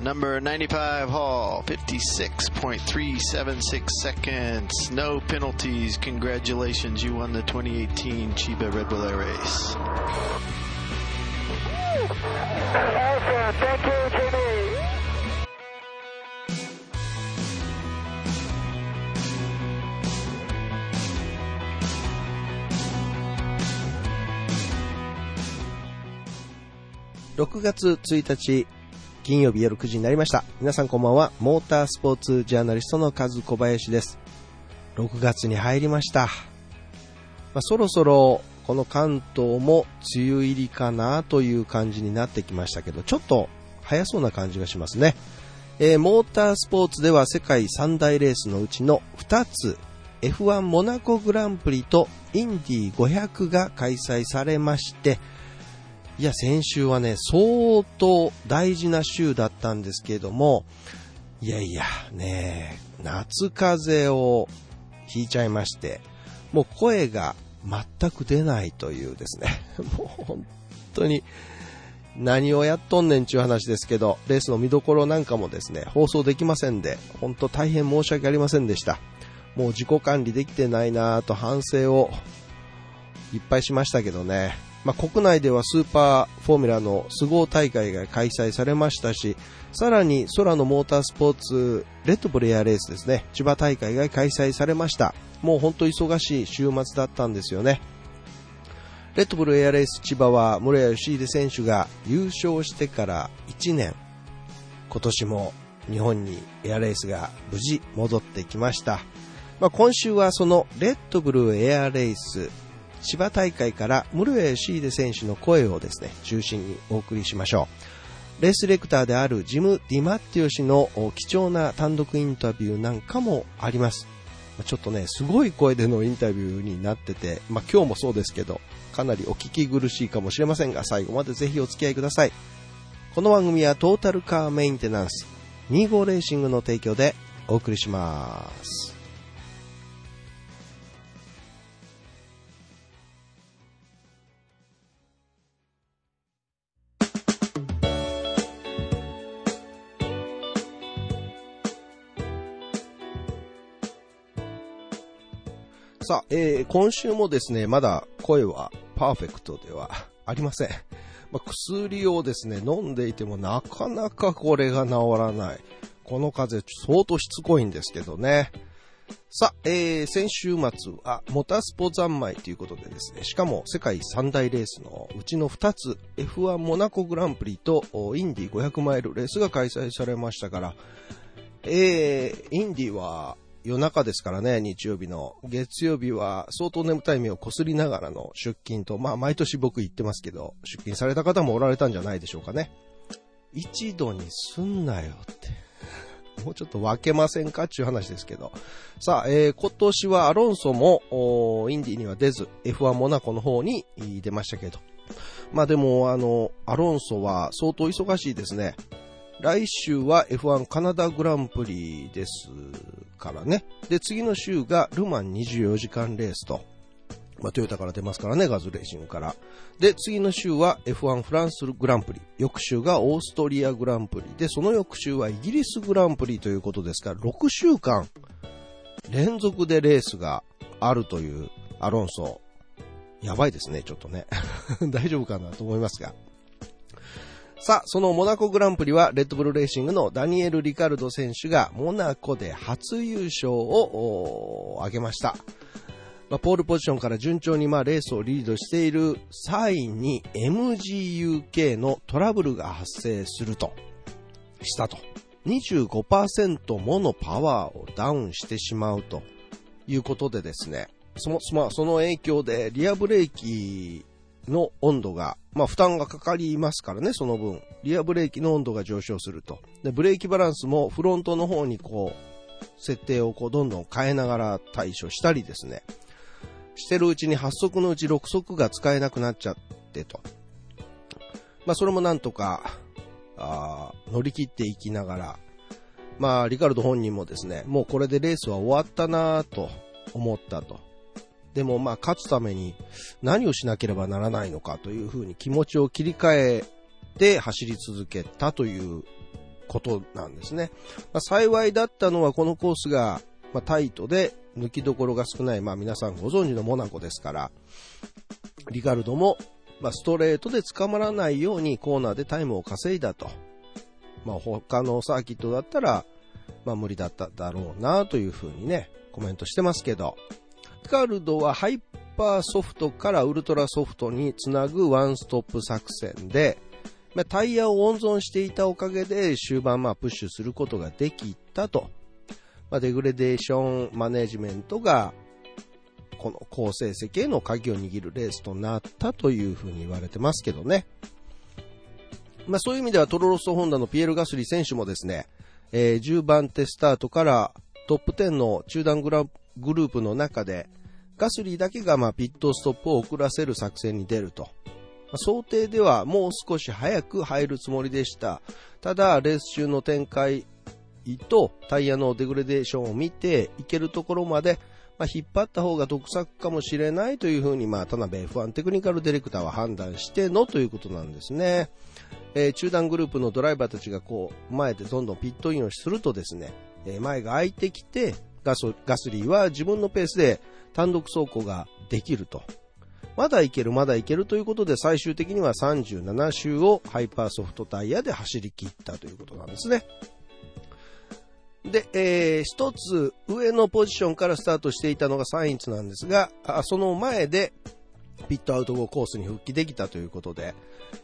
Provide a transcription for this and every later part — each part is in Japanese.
number 95 Hall, 56.376 seconds. No penalties. Congratulations, you won the 2018 Chiba Red Bull Air Race. Awesome. Thank you, Jimmy. 6月1日、金曜日夜9時になりました。皆さんこんばんは。モータースポーツジャーナリストのカズ小林です。6月に入りました。まあ、そろそろこの関東も梅雨入りかなという感じになってきましたけど、ちょっと早そうな感じがしますね。えー、モータースポーツでは世界三大レースのうちの2つ、F1 モナコグランプリとインディ500が開催されまして、いや、先週はね、相当大事な週だったんですけども、いやいや、ね夏風邪をひいちゃいまして、もう声が全く出ないというですね、もう本当に何をやっとんねんちゅう話ですけど、レースの見どころなんかもですね、放送できませんで、本当大変申し訳ありませんでした。もう自己管理できてないなぁと反省をいっぱいしましたけどね、まあ、国内ではスーパーフォーミュラのスゴー大会が開催されましたし、さらに空のモータースポーツレッドブルエアレースですね、千葉大会が開催されました。もう本当忙しい週末だったんですよね。レッドブルエアレース千葉は室谷義秀選手が優勝してから1年、今年も日本にエアレースが無事戻ってきました。まあ、今週はそのレッドブルエアレース千葉大会から室谷義秀選手の声をですね、中心にお送りしましょう。レースレクターであるジム・ディマッティオ氏の貴重な単独インタビューなんかもあります。ちょっとね、すごい声でのインタビューになってて、まあ今日もそうですけど、かなりお聞き苦しいかもしれませんが、最後までぜひお付き合いください。この番組はトータルカーメンテナンス25レーシングの提供でお送りします。さあ、えー、今週もですね、まだ声はパーフェクトではありません。まあ、薬をですね、飲んでいてもなかなかこれが治らない。この風邪相当しつこいんですけどね。さあ、えー、先週末はモタスポ三昧ということでですね、しかも世界三大レースのうちの2つ、F1 モナコグランプリとインディ500マイルレースが開催されましたから、えー、インディは夜中ですからね、日曜日の。月曜日は相当眠たい目をこすりながらの出勤と、まあ毎年僕言ってますけど、出勤された方もおられたんじゃないでしょうかね。一度にすんなよって。もうちょっと分けませんかっていう話ですけど。さあ、えー、今年はアロンソも、インディには出ず、F1 モナコの方に出ましたけど。まあでも、あの、アロンソは相当忙しいですね。来週は F1 カナダグランプリですからね。で、次の週がルマン24時間レースと。まあ、トヨタから出ますからね、ガズレーシングから。で、次の週は F1 フランスグランプリ。翌週がオーストリアグランプリ。で、その翌週はイギリスグランプリということですから、6週間連続でレースがあるというアロンソ。やばいですね、ちょっとね。大丈夫かなと思いますが。さあ、そのモナコグランプリは、レッドブルレーシングのダニエル・リカルド選手が、モナコで初優勝を挙げました。まあ、ポールポジションから順調にまあレースをリードしている際に MGUK のトラブルが発生すると、したと。25%ものパワーをダウンしてしまうということでですね、そのその影響でリアブレーキの温度が、まあ負担がかかりますからね、その分。リアブレーキの温度が上昇すると。で、ブレーキバランスもフロントの方にこう、設定をこうどんどん変えながら対処したりですね。してるうちに8速のうち6速が使えなくなっちゃってと。まあそれもなんとか、あ乗り切っていきながら、まあリカルド本人もですね、もうこれでレースは終わったなぁと思ったと。でもまあ勝つために何をしなければならないのかというふうに気持ちを切り替えて走り続けたということなんですね。まあ、幸いだったのはこのコースが、まあ、タイトで抜きどころが少ない、まあ皆さんご存知のモナコですから、リカルドも、まあ、ストレートで捕まらないようにコーナーでタイムを稼いだと。まあ他のサーキットだったら、まあ無理だっただろうなというふうにね、コメントしてますけど、カルドはハイパーソフトからウルトラソフトにつなぐワンストップ作戦で、まあ、タイヤを温存していたおかげで終盤まあプッシュすることができたと。まあ、デグレデーションマネジメントがこの好成績への鍵を握るレースとなったというふうに言われてますけどね。まあそういう意味ではトロロッソホンダのピエール・ガスリー選手もですね、えー、10番手スタートからトップ10の中段グラングループの中でガスリーだけがまあピットストップを遅らせる作戦に出ると。想定ではもう少し早く入るつもりでした。ただ、レース中の展開とタイヤのデグレデーションを見て、いけるところまで、まあ、引っ張った方が得策かもしれないというふうに、まあ、田辺 F1 テクニカルディレクターは判断してのということなんですね。えー、中段グループのドライバーたちがこう、前でどんどんピットインをするとですね、えー、前が空いてきて、ガソガスリーは自分のペースで単独走行ができると。まだいける、まだいけるということで、最終的には37周をハイパーソフトタイヤで走り切ったということなんですね。で、えー、一つ上のポジションからスタートしていたのがサインツなんですが、その前でピットアウト後コースに復帰できたということで、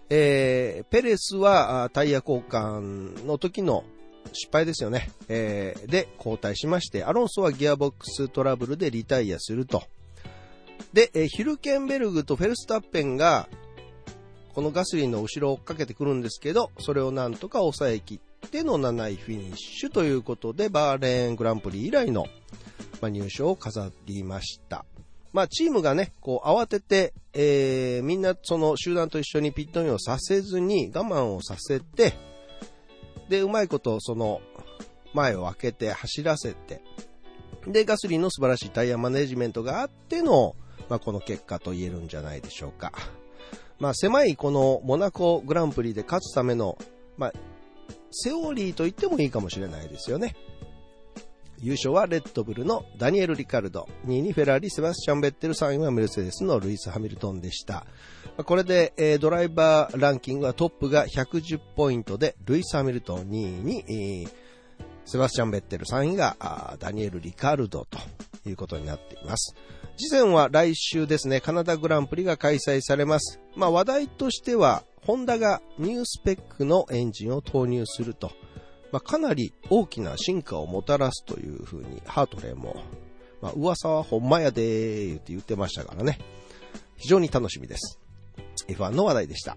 えー、ペレスはタイヤ交換の時の失敗ですよね、えー、で交代しまして、アロンソはギアボックストラブルでリタイアすると。で、えヒルケンベルグとフェルスタッペンが、このガスリンの後ろを追っかけてくるんですけど、それをなんとか抑えきっての7位フィニッシュということで、バーレーングランプリ以来の、まあ、入賞を飾りました。まあ、チームがね、こう、慌てて、えー、みんなその集団と一緒にピットインをさせずに我慢をさせて、で、うまいことその前を開けて走らせて、で、ガスリンの素晴らしいタイヤマネジメントがあっての、まあ、この結果と言えるんじゃないでしょうか。まあ、狭いこのモナコグランプリで勝つための、まあ、セオリーと言ってもいいかもしれないですよね。優勝はレッドブルのダニエル・リカルド、2位にフェラーリ、セバスチャン・ベッテル、3位はメルセデスのルイス・ハミルトンでした。これで、ドライバーランキングはトップが110ポイントで、ルイス・ハミルトン2位に、セバスチャン・ベッテル3位がダニエル・リカルドということになっています。次戦は来週ですね、カナダグランプリが開催されます。まあ話題としては、ホンダがニュースペックのエンジンを投入すると、まあ、かなり大きな進化をもたらすというふうに、ハートレーも、まあ、噂はほんまやでーって言ってましたからね。非常に楽しみです。F1 の話題でした。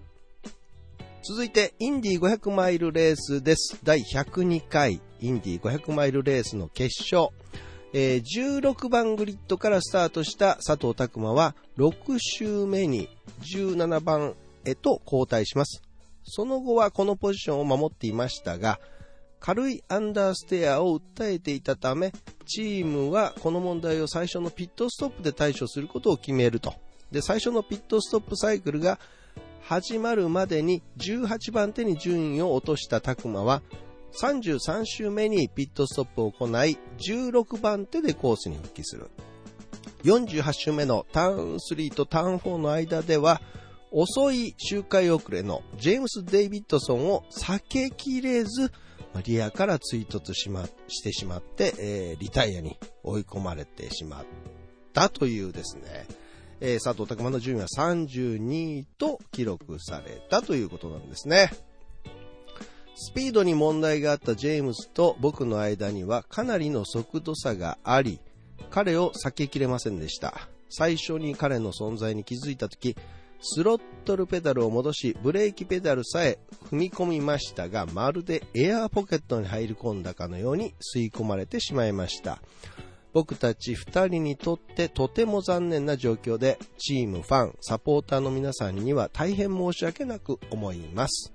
続いて、インディ500マイルレースです。第102回インディ500マイルレースの決勝。えー、16番グリッドからスタートした佐藤拓馬は6周目に17番へと交代します。その後はこのポジションを守っていましたが、軽いアンダーステアを訴えていたため、チームはこの問題を最初のピットストップで対処することを決めると。で、最初のピットストップサイクルが始まるまでに18番手に順位を落とした拓磨は、33周目にピットストップを行い、16番手でコースに復帰する。48周目のターン3とターン4の間では、遅い周回遅れのジェームス・デイビッドソンを避けきれず、リアから追突し,、ま、してしまって、えー、リタイアに追い込まれてしまったというですね、えー、佐藤拓磨の順位は32位と記録されたということなんですね。スピードに問題があったジェームスと僕の間にはかなりの速度差があり、彼を避けきれませんでした。最初に彼の存在に気づいたとき、スロットルペダルを戻し、ブレーキペダルさえ踏み込みましたが、まるでエアーポケットに入り込んだかのように吸い込まれてしまいました。僕たち二人にとってとても残念な状況で、チーム、ファン、サポーターの皆さんには大変申し訳なく思います。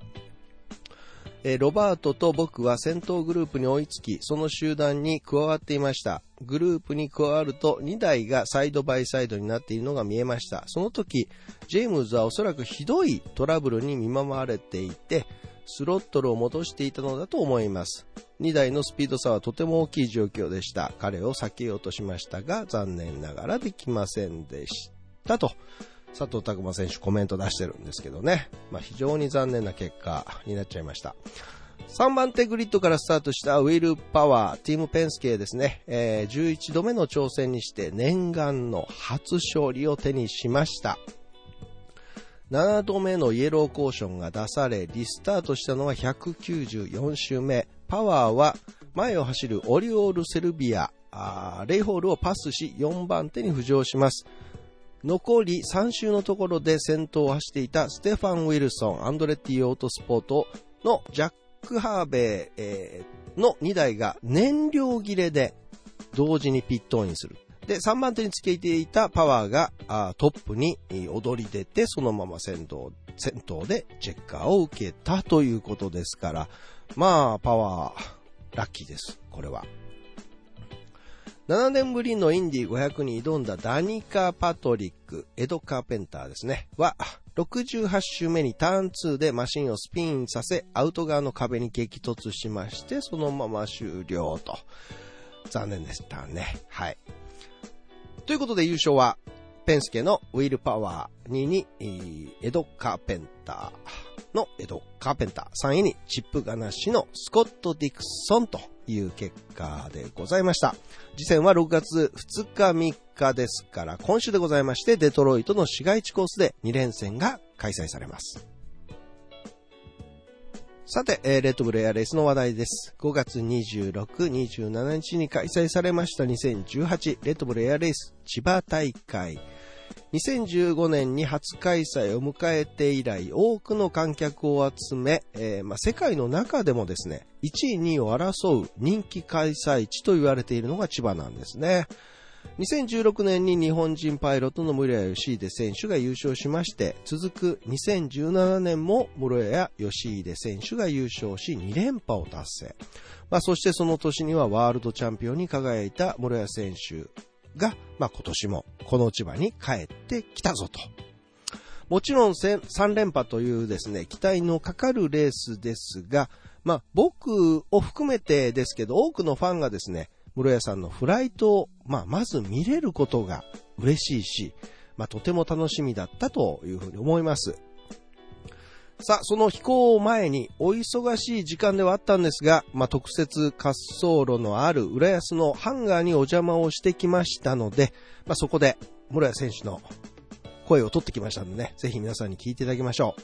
えロバートと僕は戦闘グループに追いつき、その集団に加わっていました。グループに加わると2台がサイドバイサイドになっているのが見えました。その時、ジェームズはおそらくひどいトラブルに見舞われていて、スロットルを戻していたのだと思います。2台のスピード差はとても大きい状況でした。彼を避けようとしましたが、残念ながらできませんでしたと。佐藤拓磨選手コメント出してるんですけどね。まあ、非常に残念な結果になっちゃいました。3番手グリッドからスタートしたウィル・パワー、ティーム・ペンスケですね、えー11度目の挑戦にして念願の初勝利を手にしました。7度目のイエローコーションが出され、リスタートしたのは194周目。パワーは前を走るオリオール・セルビア、あレイホールをパスし4番手に浮上します。残り3周のところで先頭を走っていたステファン・ウィルソン、アンドレッティ・オートスポートのジャック・ハーベ、ーの2台が燃料切れで同時にピットインする。で、3番手につけていたパワーがトップに踊り出て、そのまま先頭、先頭でチェッカーを受けたということですから、まあ、パワー、ラッキーです。これは。7年ぶりのインディ500に挑んだダニカ・パトリック、エド・カーペンターですね、は、68周目にターン2でマシンをスピンさせ、アウト側の壁に激突しまして、そのまま終了と。残念でしたね。はい。ということで優勝は、ペンスケのウィル・パワー、2に、エド・カーペンターのエド・カーペンター、3位にチップガナシのスコット・ディクソンという結果でございました。次戦は6月2日3日ですから、今週でございまして、デトロイトの市街地コースで2連戦が開催されます。さて、えーレッドブルエアレースの話題です。5月26、27日に開催されました2018レッドブルエアレース千葉大会。2015年に初開催を迎えて以来、多くの観客を集め、えーまあ、世界の中でもですね、1位、2位を争う人気開催地と言われているのが千葉なんですね。2016年に日本人パイロットの室谷義秀選手が優勝しまして、続く2017年も室谷義秀選手が優勝し2連覇を達成。まあ、そしてその年にはワールドチャンピオンに輝いた室谷選手が、まあ、今年もこの千葉に帰ってきたぞと。もちろん3連覇というですね、期待のかかるレースですが、まあ、僕を含めてですけど、多くのファンがですね、室谷さんのフライトを、まあ、まず見れることが嬉しいし、まあ、とても楽しみだったというふうに思います。さあ、その飛行を前にお忙しい時間ではあったんですが、まあ、特設滑走路のある浦安のハンガーにお邪魔をしてきましたので、まあ、そこで室谷選手の声を取ってきましたのでね、ぜひ皆さんに聞いていただきましょう。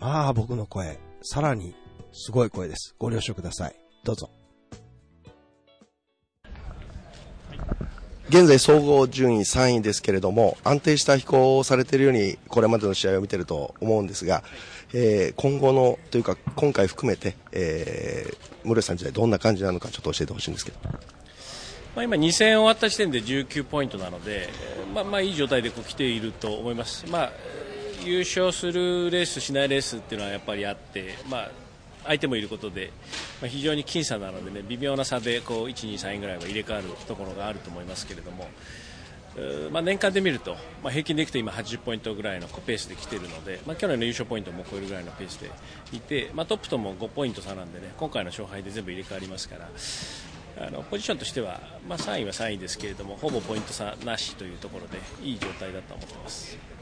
まあ、僕の声、さらにすごい声です。ご了承ください。どうぞ。現在総合順位3位ですけれども、安定した飛行をされているように、これまでの試合を見てると思うんですが、えー今後の、というか、今回含めて、えー、室谷さん自体どんな感じなのかちょっと教えてほしいんですけど。まあ、今、2戦終わった時点で19ポイントなので、まあ、まあいい状態でこう来ていると思います、まあ、優勝するレース、しないレースっていうのはやっぱりあって、まあ、相手もいることで、まあ、非常に僅差なので、ね、微妙な差でこう1、2、3位ぐらいは入れ替わるところがあると思いますけれども、まあ、年間で見ると、まあ、平均でいくと今80ポイントぐらいのペースで来ているので、まあ、去年の優勝ポイントも超えるぐらいのペースでいて、まあ、トップとも5ポイント差なんでね今回の勝敗で全部入れ替わりますからあのポジションとしては、まあ、3位は3位ですけれどもほぼポイント差なしというところでいい状態だと思ってます。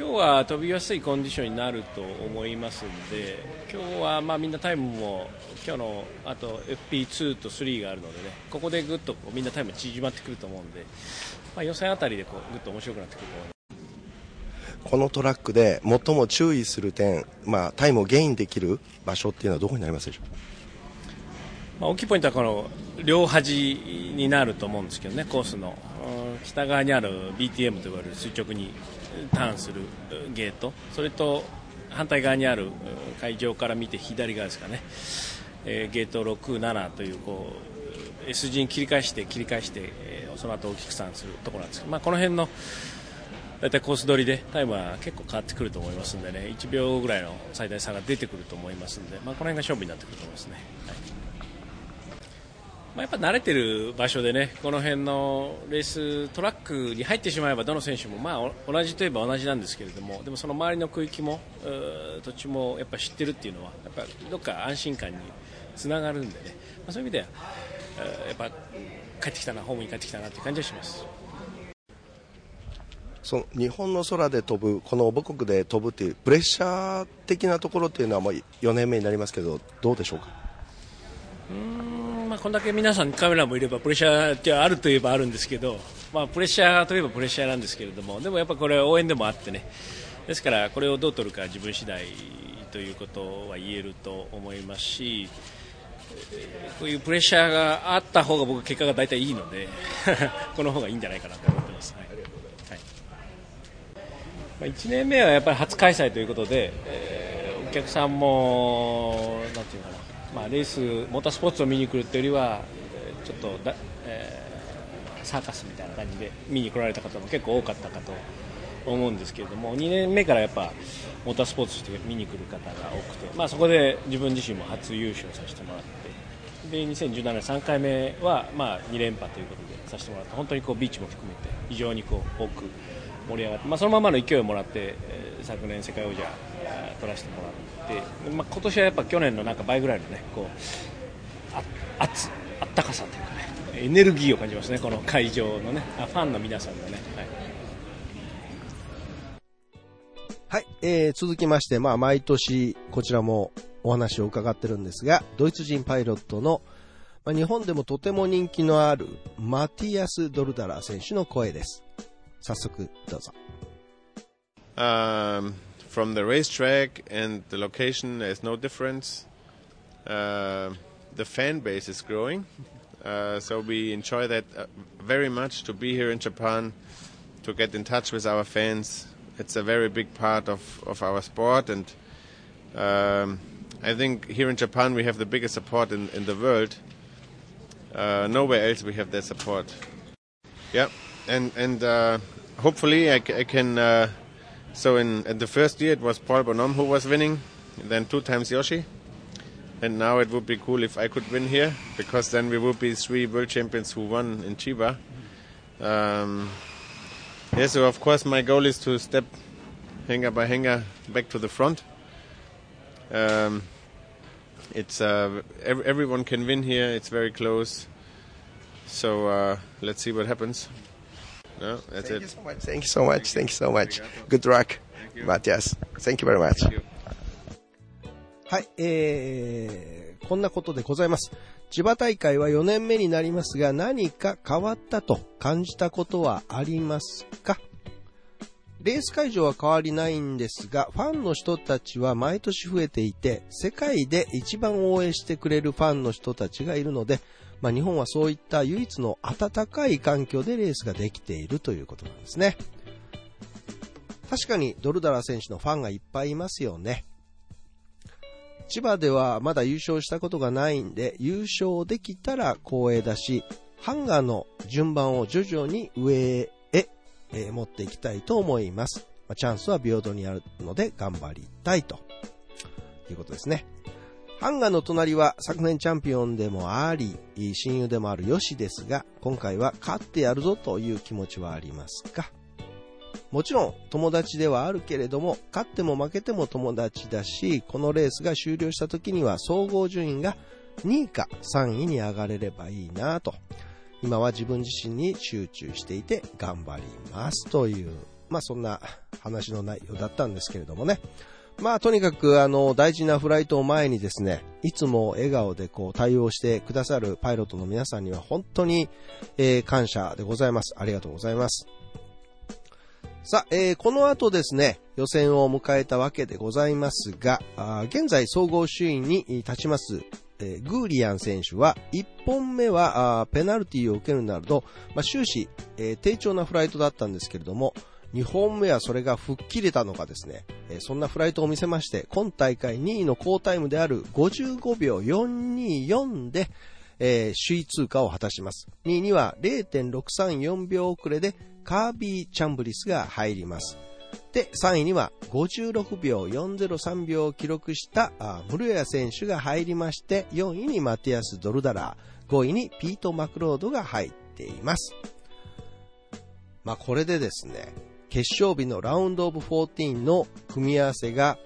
今日は飛びやすいコンディションになると思いますので今日はまあみんなタイムも今日のあと FP2 と3があるのでねここでぐっとみんなタイム縮まってくると思うんで、まあ、予選あたりでこうぐっと面白くなってくると思います。このトラックで最も注意する点、まあ、タイムをゲインできる場所っていうのはどこになりますでしょう？まあ、大きいポイントはこの両端になると思うんですけどねコースのうん北側にある BTM と呼ばれる垂直にターンするゲート。それと反対側にある会場から見て左側ですかね、えゲート6、7というこう S 字に切り返して切り返して、その後大きく散するところなんですけど、まあ、この辺の大体コース取りでタイムは結構変わってくると思いますんでね。1秒ぐらいの最大差が出てくると思いますんで、まあ、この辺が勝負になってくると思いますね。はい。まあ、やっぱ慣れてる場所でねこの辺のレーストラックに入ってしまえばどの選手もまあ同じといえば同じなんですけれどもでもその周りの区域も土地もやっぱ知ってるっていうのはやっぱどっか安心感につながるんでね、まあ、そういう意味ではやっぱ帰ってきたなホームに帰ってきたなという感じはします。その日本の空で飛ぶ、この母国で飛ぶっていうプレッシャー的なところっていうのはもう4年目になりますけど、どうでしょうか？まあ、こんだけ皆さんカメラもいればプレッシャーってあるといえばあるんですけど、まあ、プレッシャーといえばプレッシャーなんですけれどもでもやっぱこれは応援でもあってね。ですからこれをどう取るか自分次第ということは言えると思いますしこういうプレッシャーがあった方が僕結果が大体いいので この方がいいんじゃないかなと思ってます。はい。ま、1年目はやっぱり初開催ということで、えー、お客さんもなていうかな。まあ、レースモータースポーツを見に来るというよりはちょっとだ、えー、サーカスみたいな感じで見に来られた方も結構多かったかと思うんですけれども2年目からやっぱモータースポーツとして見に来る方が多くて、まあ、そこで自分自身も初優勝させてもらってで2017年3回目はまあ2連覇ということでさせてもらって本当にこうビーチも含めて非常にこう多く盛り上がって、まあ、そのままの勢いをもらって、えー、昨年世界王者取らせてもらって、まあ、今年はやっぱ去年のなんか倍ぐらいのねこうあったかさというかねエネルギーを感じますねこの会場のねファンの皆さんのね、はいはい、えー、続きまして、まあ、毎年、こちらもお話を伺ってるんですが、ドイツ人パイロットの、まあ、日本でもとても人気のある、マティアス・ドルダラー選手の声です。早速、どうぞ。Um from the racetrack and the location, there's no difference. Uh, the fan base is growing, uh, so we enjoy that uh, very much to be here in Japan, to get in touch with our fans. It's a very big part of, of our sport, and um, I think here in Japan we have the biggest support in, in the world. Uh, nowhere else we have that support. Yeah, and and uh, hopefully I, I can uh, so in, the first year it was Paul Bonhomme who was winning, then two times Yoshi. And now it would be cool if I could win here, because then we would be three world champions who won in Chiba. Um, yeah, so of course my goal is to step hanger by hanger back to the front. Um, it's uh, every, everyone can win here. It's very close. So uh, let's see what happens. No, that's Thank it. You so much. Thank you so much. Thank you so much. Good luck, Matthias. Thank you very much. はい、えー、こんなことでございます。千葉大会は4年目になりますが、何か変わったと感じたことはありますかレース会場は変わりないんですが、ファンの人たちは毎年増えていて、世界で一番応援してくれるファンの人たちがいるので、まあ、日本はそういった唯一の暖かい環境でレースができているということなんですね。確かにドルダラ選手のファンがいっぱいいますよね。千葉ではまだ優勝したことがないんで、優勝できたら光栄だし、ハンガーの順番を徐々に上へ、え持っていきたいと思います。まあ、チャンスは平等にあるので頑張りたいということですね。ハンガーの隣は昨年チャンピオンでもあり、親友でもあるヨシですが、今回は勝ってやるぞという気持ちはありますか？もちろん友達ではあるけれども、勝っても負けても友達だし、このレースが終了した時には総合順位が2位か3位に上がれればいいなと。今は自分自身に集中していて頑張りますという、まあそんな話の内容だったんですけれどもね。まあとにかくあの大事なフライトを前にですね、いつも笑顔でこう対応してくださるパイロットの皆さんには本当に、え、感謝でございます。ありがとうございます。さあ、えー、この後ですね、予選を迎えたわけでございますが、現在総合首位に立ちます、グーリアン選手は、1本目はペナルティを受けるなど、まあ、終始、低調なフライトだったんですけれども、2本目はそれが吹っ切れたのかですね、そんなフライトを見せまして、今大会2位の高タイムである55秒424で、えー、首位通過を果たします。2位には0.634秒遅れでカービー・チャンブリスが入ります。で、3位には56秒403秒を記録したあムルヤ選手が入りまして、4位にマティアス・ドルダラー、5位にピート・マクロードが入っています。まあこれでですね、決勝日のラウンドオブ14の組み合わせが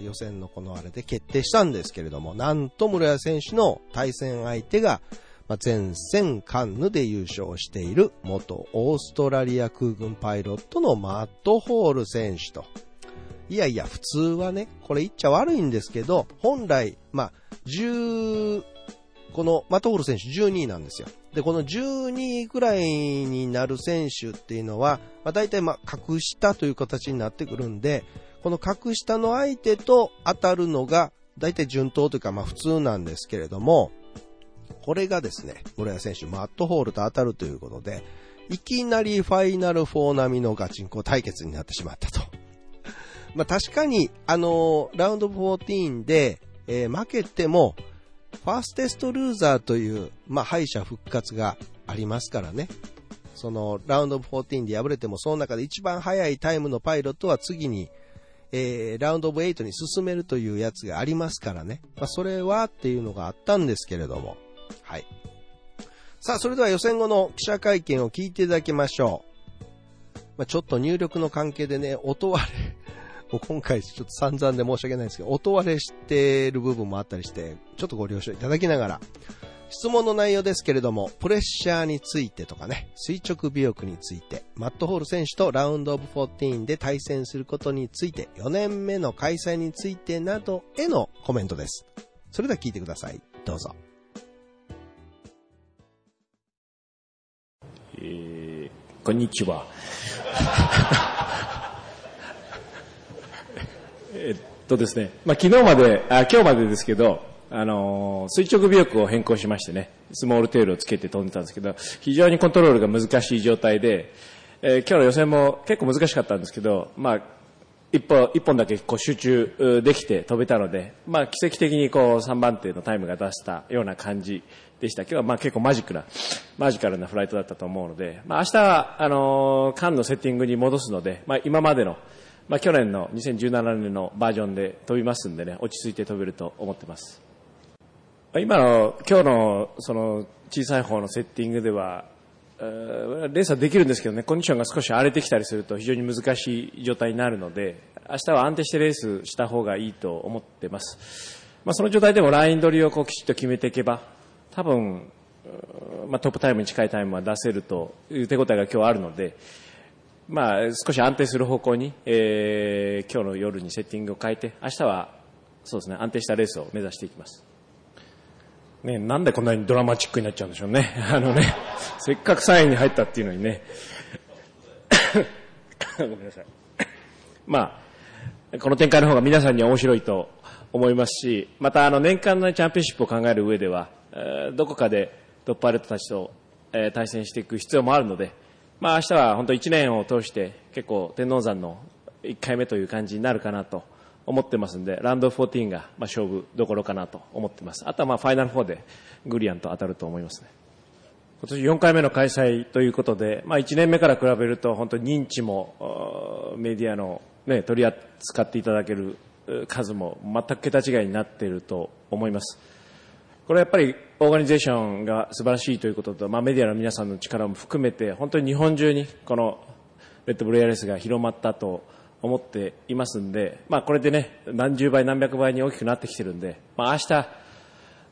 予選のこのあれで決定したんですけれども、なんと室谷選手の対戦相手が、前線カンヌで優勝している元オーストラリア空軍パイロットのマット・ホール選手と。いやいや、普通はね、これ言っちゃ悪いんですけど、本来、まあ、10、このマット・ホール選手12位なんですよ。で、この12位ぐらいになる選手っていうのは、まあ、大体まあ、格下という形になってくるんで、この格下の相手と当たるのが、大体順当というかまあ普通なんですけれども、これがですね、村谷選手、マットホールと当たるということで、いきなりファイナル4並みのガチンコ対決になってしまったと。まあ確かに、あのラウンド14で、えー負けても、ファーステストルーザーという、まあ敗者復活がありますからね。その、ラウンド14で敗れても、その中で一番速いタイムのパイロットは次に、えー、ラウンドオブ8に進めるというやつがありますからね。まあ、それはっていうのがあったんですけれども。はい。さあ、それでは予選後の記者会見を聞いていただきましょう。まあ、ちょっと入力の関係でね、音割れ、もう今回ちょっと散々で申し訳ないんですけど、音割れしてる部分もあったりして、ちょっとご了承いただきながら、質問の内容ですけれども、プレッシャーについてとかね、垂直尾翼について、マットホール選手とラウンドオブ14で対戦することについて、4年目の開催についてなどへのコメントです。それでは聞いてください。どうぞ。えーこんにちは。えっとですね、まあ、昨日まで、あ今日までですけど、あのー垂直尾翼を変更しましてね、スモールテールをつけて飛んでたんですけど、非常にコントロールが難しい状態で、えー今日の予選も結構難しかったんですけど、まあ、一本一本だけこう集中できて飛べたので、まあ、奇跡的にこう3番手のタイムが出したような感じでした。今日はまあ結構マジックな、マジカルなフライトだったと思うので、まあ、明日は、あのー、間のセッティングに戻すので、まあ、今までの、まあ、去年の2017年のバージョンで飛びますんでね、落ち着いて飛べると思ってます。今の、今日のその小さい方のセッティングでは、レースはできるんですけどね、コンディションが少し荒れてきたりすると非常に難しい状態になるので、明日は安定してレースした方がいいと思ってます。まあ、その状態でもライン取りをこうきちっと決めていけば、多分、まあ、トップタイムに近いタイムは出せるという手応えが今日あるので、まあ、少し安定する方向に、えー今日の夜にセッティングを変えて、明日はそうですね、安定したレースを目指していきます。ね、なんでこんなにドラマチックになっちゃうんでしょうね。あのね、せっかく3位に入ったっていうのにね。ごめんなさい。まあ、この展開の方が皆さんには面白いと思いますし、またあの年間のチャンピオンシップを考える上では、えーどこかでトップパイロットたちと、えー対戦していく必要もあるので、まあ明日は本当1年を通して結構天王山の1回目という感じになるかなと思ってますんで、ランド14がまあ勝負どころかなと思ってます。あとはまあファイナル4でグリアンと当たると思いますね。今年4回目の開催ということで、まあ、1年目から比べると本当に認知もメディアの、ね、取り扱っていただける数も全く桁違いになっていると思います。これはやっぱりオーガニゼーションが素晴らしいということと、まあ、メディアの皆さんの力も含めて本当に日本中にこのレッドブルエアレスが広まったと思っていますんで、まあ、これでね何十倍何百倍に大きくなってきてるんで、まあ、明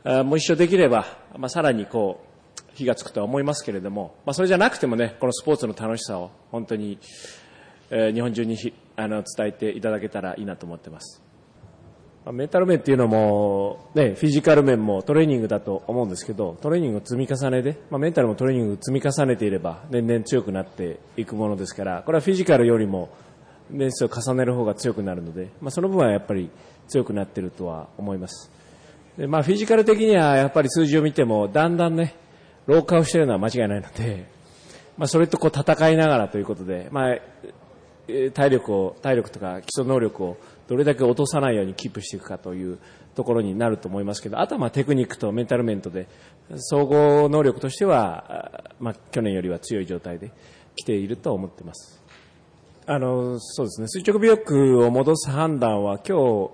日もう一生できれば、まあ、さらにこう火がつくとは思いますけれども、まあ、それじゃなくてもねこのスポーツの楽しさを本当に、えー日本中にあの伝えていただけたらいいなと思ってます。まあメンタル面っていうのも、ね、フィジカル面もトレーニングだと思うんですけど、トレーニングの積み重ねで、まあ、メンタルもトレーニングを積み重ねていれば、年々強くなっていくものですから、これはフィジカルよりも年数を重ねる方が強くなるので、まあ、その分はやっぱり強くなっているとは思います。でまあ、フィジカル的にはやっぱり数字を見ても、だんだんね、老化をしているのは間違いないので、まあ、それとこう戦いながらということで、まあ、体力を、体力とか基礎能力をどれだけ落とさないようにキープしていくかというところになると思いますけど、あとはまあテクニックとメンタル面とで、総合能力としては、まあ、去年よりは強い状態で来ていると思っています。あのそうですね。垂直尾翼を戻す判断は今日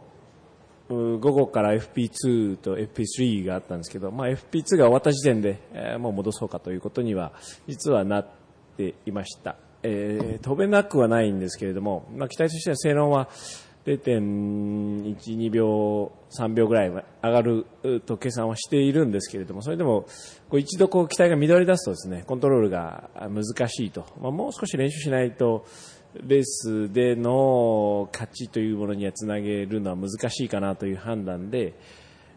午後から FP2 と FP3 があったんですけど、まあ、FP2 が終わった時点で、えー、もう戻そうかということには実はなっていました、えー、飛べなくはないんですけれども、まあ、機体としては性能は0.12秒、3秒ぐらい上がると計算はしているんですけれども、それでもこう一度こう機体が乱れ出すとですね、コントロールが難しいと、まあ、もう少し練習しないと、レースでの勝ちというものにはつなげるのは難しいかなという判断で、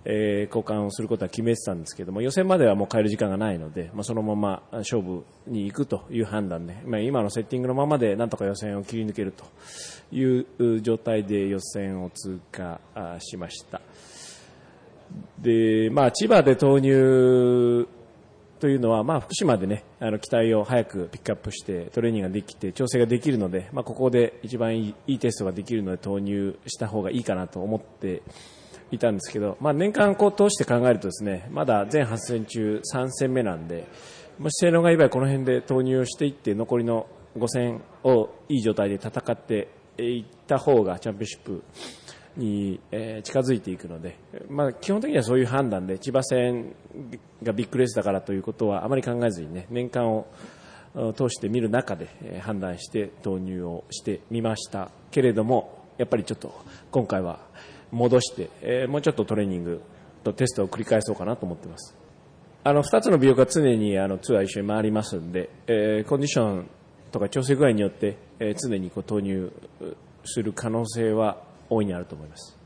えー、交換をすることは決めてたんですけども予選まではもう変える時間がないので、まあ、そのまま勝負に行くという判断で、まあ、今のセッティングのままでなんとか予選を切り抜けるという状態で予選を通過しました。で、まあ、千葉で投入というのは、まあ、福島でね、あの、機体を早くピックアップしてトレーニングができて調整ができるので、まあ、ここで一番いいテストができるので投入した方がいいかなと思っていたんですけど、まあ、年間こう通して考えるとですね、まだ全8戦中3戦目なんで、もし性能がいい場合この辺で投入していって残りの5戦をいい状態で戦っていった方がチャンピオンシップに、え、近づいていくので、まあ、基本的にはそういう判断で千葉戦がビッグレースだからということはあまり考えずにね年間を通して見る中で、判断して導入をしてみましたけれどもやっぱりちょっと今回は戻して、え、もうちょっとトレーニングとテストを繰り返そうかなと思ってます。あの2つの病が常にあのツアー一緒に回りますので、えー、コンディションとか調整具合によって、えー、常にこう投入する可能性は大いにあると思います。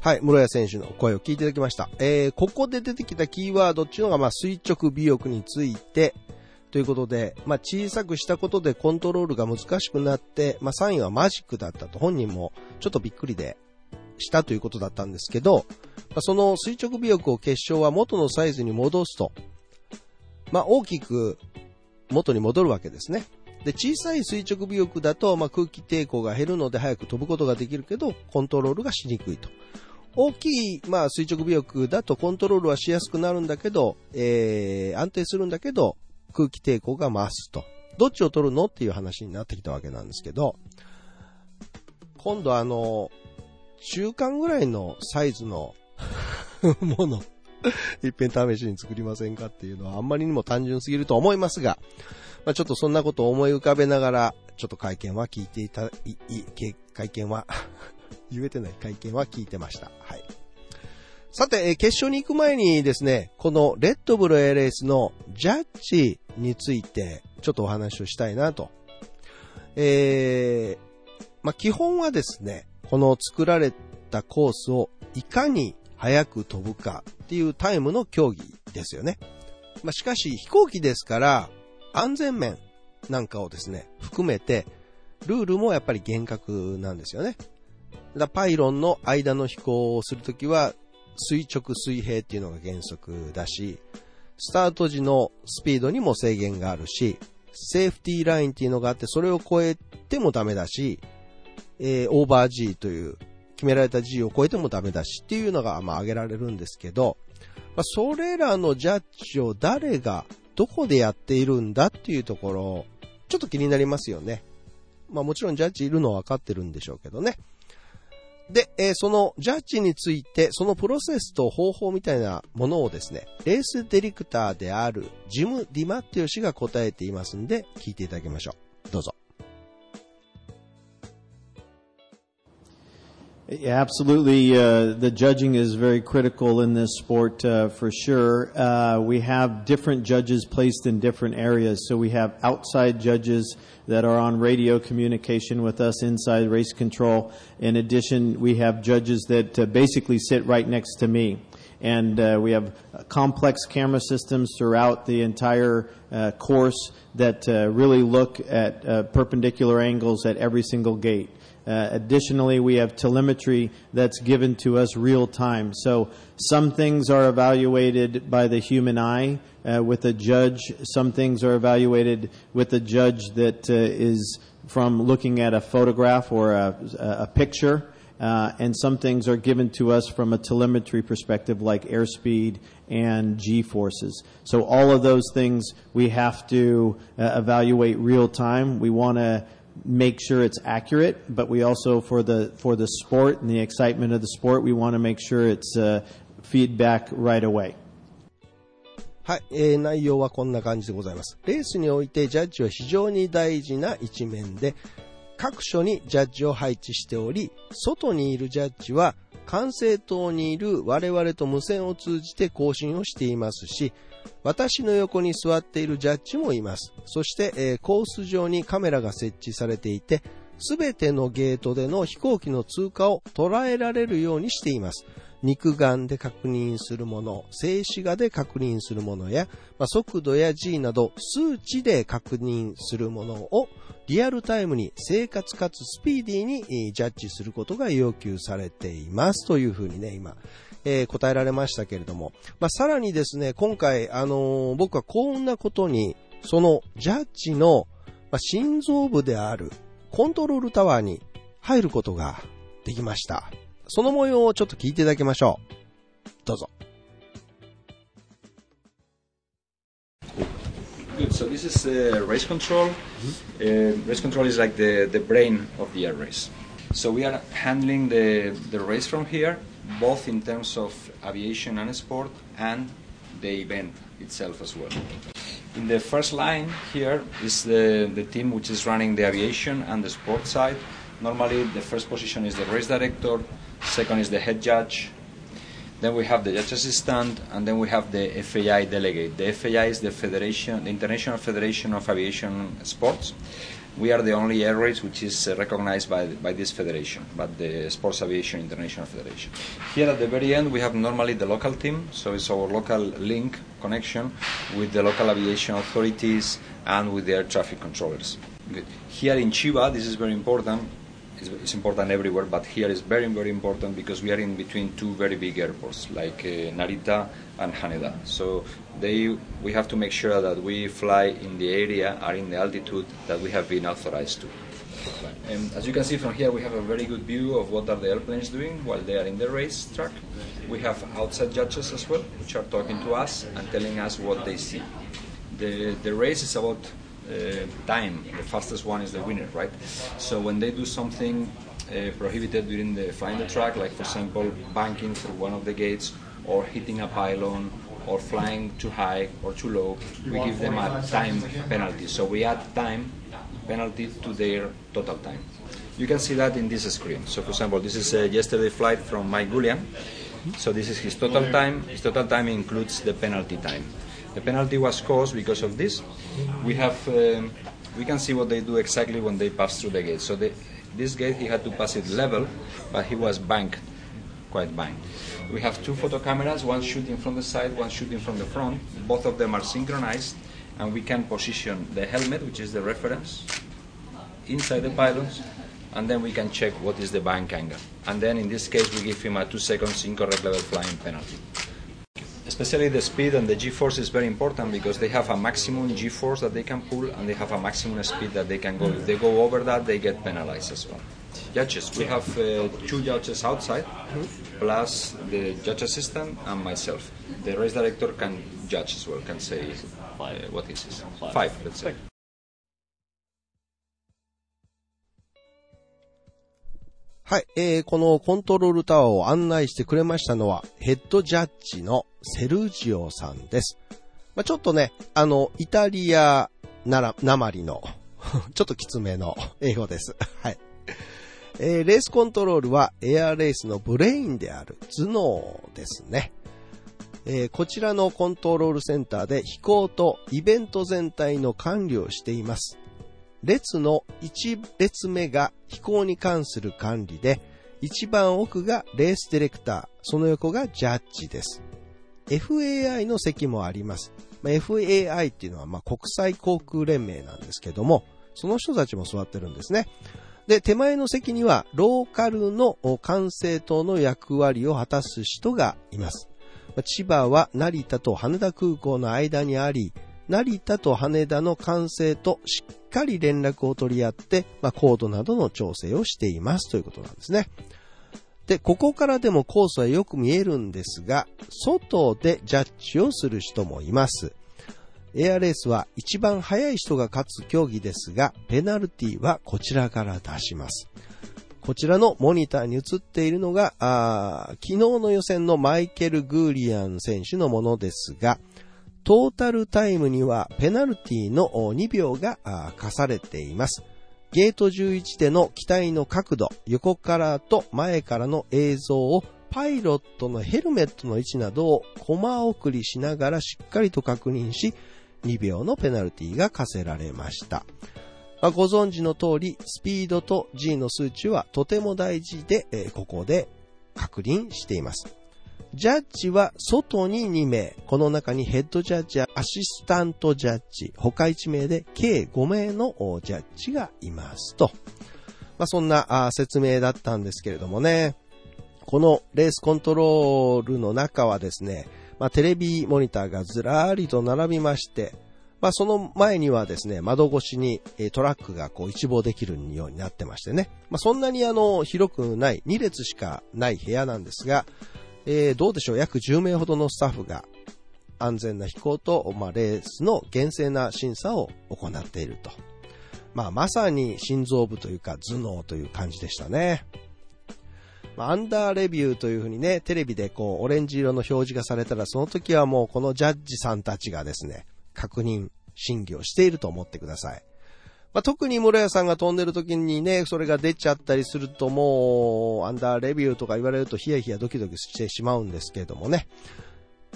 はい、室谷選手の声を聞いていただきました。えー、ここで出てきたキーワードっていうのが、まあ、垂直尾翼について、ということで、まあ、小さくしたことでコントロールが難しくなって、まあ、3位はマジックだったと本人もちょっとびっくりでしたということだったんですけど、まあ、その垂直尾翼を決勝は元のサイズに戻すと、まあ、大きく元に戻るわけですね。で、小さい垂直尾翼だと、まあ、空気抵抗が減るので早く飛ぶことができるけど、コントロールがしにくいと。大きい、まあ、垂直尾翼だとコントロールはしやすくなるんだけど、えー、安定するんだけど、空気抵抗が増すと。どっちを取るのっていう話になってきたわけなんですけど、今度あの、中間ぐらいのサイズの もの、一遍試しに作りませんかっていうのはあんまりにも単純すぎると思いますが、まあ、ちょっとそんなことを思い浮かべながら、ちょっと会見は聞いていた、い、い、会見は 言えてない会見は聞いてました。はい。さて、決勝に行く前にですね、このレッドブル LS のジャッジについて、ちょっとお話をしたいなと。えー、まあ、基本はですね、この作られたコースをいかに早く飛ぶかっていうタイムの競技ですよね。まあ、しかし飛行機ですから、安全面なんかをですね、含めて、ルールもやっぱり厳格なんですよね。だパイロンの間の飛行をするときは、垂直水平っていうのが原則だし、スタート時のスピードにも制限があるし、セーフティーラインっていうのがあって、それを超えてもダメだし、えー、オーバー G という決められた G を超えてもダメだしっていうのが、まあ、挙げられるんですけど、まあ、それらのジャッジを誰がどこでやっているんだっていうところ、ちょっと気になりますよね。まあもちろんジャッジいるのはわかってるんでしょうけどね。で、えー、そのジャッジについて、そのプロセスと方法みたいなものをですね、レースディレクターであるジム・ディマッティオ氏が答えていますんで、聞いていただきましょう。どうぞ。Absolutely. Uh, the judging is very critical in this sport uh, for sure. Uh, we have different judges placed in different areas. So we have outside judges that are on radio communication with us inside race control. In addition, we have judges that uh, basically sit right next to me. And uh, we have complex camera systems throughout the entire uh, course that really look at perpendicular angles at every single gate. Uh, additionally, we have telemetry that's given to us real time. So some things are evaluated by the human eye uh, with a judge. Some things are evaluated with a judge that uh, is from looking at a photograph or a, a picture. uh, and some things are given to us from a telemetry perspective, like airspeed and G forces. So all of those things we have to uh, evaluate real time. We want to make sure it's accurate, but we also for the for the sport and the excitement of the sport, we want to make sure it's uh, feedback right away. はい、えー、内容はこんな感じでございます。レースにおいてジャッジは非常に大事な一面で、各所にジャッジを配置しており、外にいるジャッジは管制塔にいる我々と無線を通じて更新をしていますし、私の横に座っているジャッジもいます。そして、えーコース上にカメラが設置されていて、すべてのゲートでの飛行機の通過を捉えられるようにしています。肉眼で確認するもの、静止画で確認するものや、まあ、速度や G など数値で確認するものをリアルタイムに正確かつスピーディーにジャッジすることが要求されていますというふうにね、今、えー答えられましたけれども、まあ、さらにですね、今回、あのー僕はこんなことに、そのジャッジの、まあ、心臓部であるコントロールタワーに入ることができました。その模様をちょっと聞いていただきましょう。どうぞ。This is uh, race control. Uh, race control is like the, the brain of the air race. So we are handling the, the race from here, both in terms of aviation and sport, and the event itself as well. In the first line here is the, the team which is running the aviation and the sport side. Normally, the first position is the race director, second is the head judge, then we have the judge assistant, and then we have the FAI delegate. The FAI is the Federation, the International Federation of Aviation Sports. We are the only air race which is uh, recognized by, by this federation, but the Sports Aviation International Federation. Here at the very end, we have normally the local team, so it's our local link connection with the local aviation authorities and with the air traffic controllers. Good. Here in Chiba, this is very important. It's, it's important everywhere, but here it's very, very important because we are in between two very big airports, like uh, Narita and Haneda. So they, we have to make sure that we fly in the area or in the altitude that we have been authorized to. As you can see from here, we have a very good view of what are the airplanes doing while they are in the race track. We have outside judges as well, which are talking to us and telling us what they see. The, the race is about time. The fastest one is the winner, right? So when they do something uh, prohibited during the the track, like for example banking through one of the gates, or hitting a pylon, or flying too high or too low, we give them a time penalty. So we add time penalty to their total time. You can see that in this screen. So for example, this is a yesterday flight from Mike Gullian. So this is his total time. His total time includes the penalty time. The penalty was caused because of this. We have, um, we can see what they do exactly when they pass through the gate. So the, this gate he had to pass it level, but he was banked, quite banked. We have two photo cameras, one shooting from the side, one shooting from the front. Both of them are synchronized, and we can position the helmet, which is the reference, inside the pylons, and then we can check what is the bank angle. And then in this case, we give him a two seconds incorrect level flying penalty Especially the speed and the g-force is very important because they have a maximum g-force that they can pull and they have a maximum speed that they can go. If they go over that, they get penalized as well. Judges, we have uh, two judges outside, plus the judge assistant and myself. The race director can judge as well, can say uh, what is it. Five, let's say. はい、えー、このコントロールタワーを案内してくれましたのは、ヘッドジャッジの セルジオさんです。まあ、ちょっとね、あの、イタリアなら、なまりの、ちょっときつめの英語です。はい。えーレースコントロールはエアレースのブレインである頭脳ですね。えーこちらのコントロールセンターで飛行とイベント全体の管理をしています。列の1列目が飛行に関する管理で、一番奥がレースディレクター、その横がジャッジです。FAI の席もあります。まあ FAI っていうのはまあ国際航空連盟なんですけども、その人たちも座ってるんですね。で、手前の席にはローカルの管制塔の役割を果たす人がいます。千葉は成田と羽田空港の間にあり、成田と羽田の管制としっかり連絡を取り合って、まあ、コードなどの調整をしていますということなんですね。で、ここからでもコースはよく見えるんですが、外でジャッジをする人もいます。エアレースは一番速い人が勝つ競技ですが、ペナルティはこちらから出します。こちらのモニターに映っているのが、昨日の予選のマイケル・グーリアン選手のものですが、トータルタイムにはペナルティの2秒が課されています。ゲート11での機体の角度、横からと前からの映像をパイロットのヘルメットの位置などをコマ送りしながらしっかりと確認し、2秒のペナルティが課せられました。まあご存知の通り、スピードと G の数値はとても大事で、えーここで確認しています。ジャッジは外に2名、この中にヘッドジャッジやアシスタントジャッジ、他1名で計5名のジャッジがいますと。まあ、そんな説明だったんですけれどもね、このレースコントロールの中はですね、まあ、テレビモニターがずらりと並びまして、まあ、その前にはですね、窓越しにトラックがこう一望できるようになってましてね、まあ、そんなにあの、広くない、2列しかない部屋なんですが、えーどうでしょう、約10名ほどのスタッフが安全な飛行と、まあ、レースの厳正な審査を行っていると。まあ、まさに心臓部というか頭脳という感じでしたね。まあ、アンダーレビューというふうにね、テレビでこう、オレンジ色の表示がされたら、その時はもうこのジャッジさんたちがですね、確認、審議をしていると思ってください。まあ、特に室屋さんが飛んでる時にね、それが出ちゃったりするともう、アンダーレビューとか言われるとヒヤヒヤドキドキしてしまうんですけれどもね。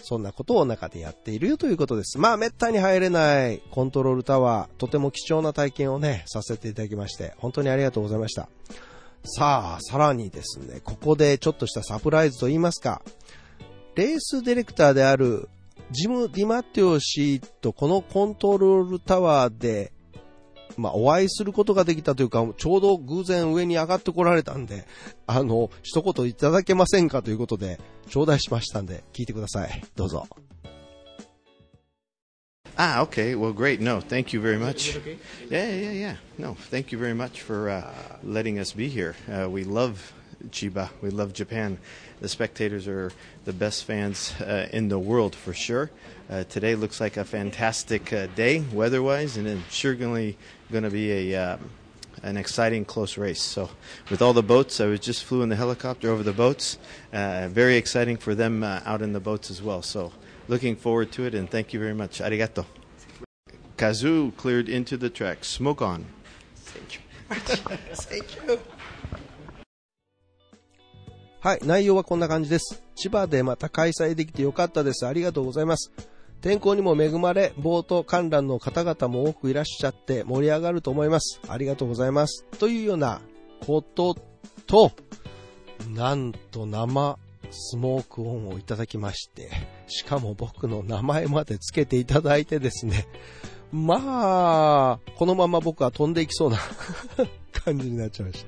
そんなことを中でやっているよということです。まあ、めったに入れないコントロールタワー、とても貴重な体験をね、させていただきまして、本当にありがとうございました。さあ、さらにですね、ここでちょっとしたサプライズと言いますか、レースディレクターであるジム・ディマテオ氏とこのコントロールタワーで、まあ、お会いすることができたというか、ちょうど偶然上に上がってこられたんで、あの、一言いただけませんかということで、頂戴しましたんで、聞いてください。どうぞ。Ah, okay. Well, great. No, thank you very much. Yeah, yeah, yeah. No, thank you very much for uh, letting us be here. Uh, we love Chiba. We love Japan. The spectators are the best fans uh, in the world for sure. Uh, today looks like a fantastic uh, day weather-wise, and it's sure going to be a um, an exciting close race. So, with all the boats, I was just flew in the helicopter over the boats. Uh, very exciting for them uh, out in the boats as well. So, looking forward to it, and thank you very much. Arigato. Kazoo cleared into the track. Smoke on. はい、内容はこんな感じです。千葉でまた開催できてよかったです。ありがとうございます。 天候にも恵まれ、ボート観覧の方々も多くいらっしゃって盛り上がると思います。ありがとうございます。というようなことと、なんと生スモークオンをいただきまして、しかも僕の名前までつけていただいてですね、まあ、このまま僕は飛んでいきそうな 感じになっちゃいまし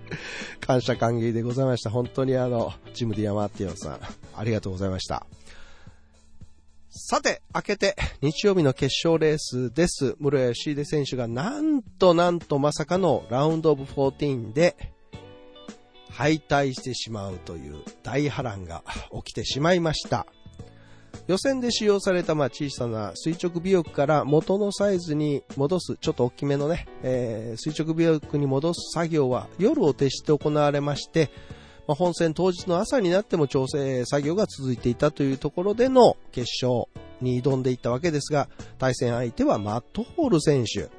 た。感謝感激でございました。本当にあの、ジム・ディアマーティオンさん、ありがとうございました。さて、明けて日曜日の決勝レースです。室屋義秀選手がなんとなんとまさかのラウンドオブ14で敗退してしまうという大波乱が起きてしまいました。予選で使用されたまあ小さな垂直尾翼から元のサイズに戻す、ちょっと大きめのね、えー垂直尾翼に戻す作業は夜を徹して行われまして、まあ、本戦当日の朝になっても調整作業が続いていたというところでの決勝に挑んでいったわけですが、対戦相手はマットホール選手。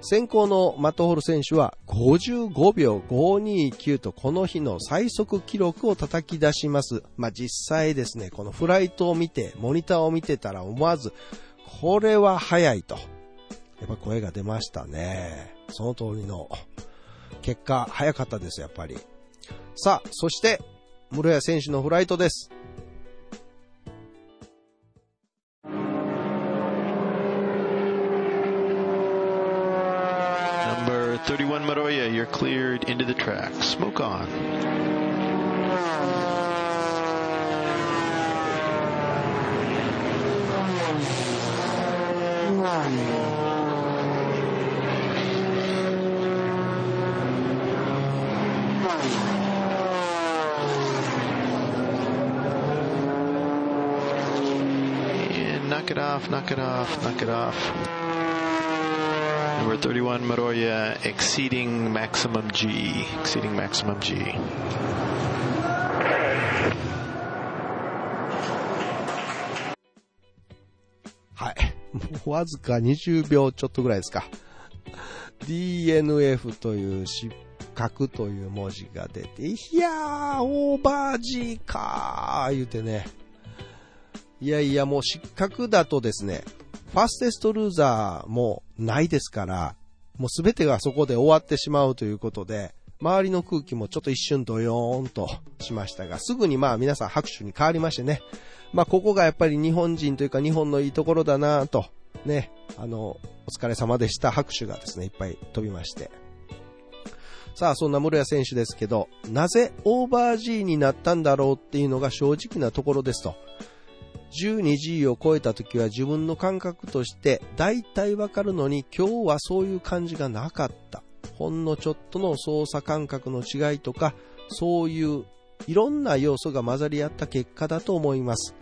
先行のマットホール選手は55秒529とこの日の最速記録を叩き出します。まあ、実際ですね、このフライトを見て、モニターを見てたら思わず、これは早いと。やっぱ声が出ましたね。その通りの結果、早かったです、やっぱり。さあ、そして、室谷選手のフライトです。Number 31 Maroya, you're cleared into the track. Smoke on. Knock it off, knock it off, knock it off. Number 31, Maroya, exceeding maximum G, exceeding maximum G. はい。わずか20秒ちょっとぐらいですか。DNF という失格という文字が出て、いやー、オーバー G かー、言うてね。いやいや、もう失格だとですね、ファステストルーザーもないですから、もうすべてがそこで終わってしまうということで、周りの空気もちょっと一瞬ドヨーンとしましたが、すぐにまあ皆さん拍手に変わりましてね、まあここがやっぱり日本人というか日本のいいところだなと、ね、あの、お疲れ様でした拍手がですね、いっぱい飛びまして。さあ、そんな室谷選手ですけど、なぜオーバー G になったんだろうっていうのが正直なところですと。12G を超えた時は自分の感覚として大体わかるのに今日はそういう感じがなかった。ほんのちょっとの操作感覚の違いとか、そういういろんな要素が混ざり合った結果だと思います。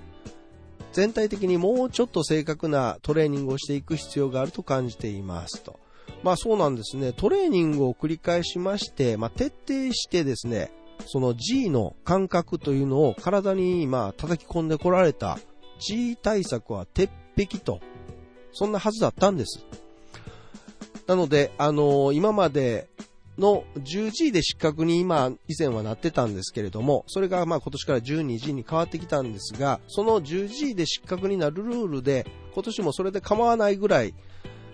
全体的にもうちょっと正確なトレーニングをしていく必要があると感じていますと。まあそうなんですね。トレーニングを繰り返しまして、まあ徹底してですね、その G の感覚というのを体に今叩き込んでこられた G 対策は鉄壁と、そんなはずだったんです。なので、あの今までの 10G で失格に今、以前はなってたんですけれども、それがまあ今年から 12G に変わってきたんですが、その 10G で失格になるルールで、今年もそれで構わないぐらい、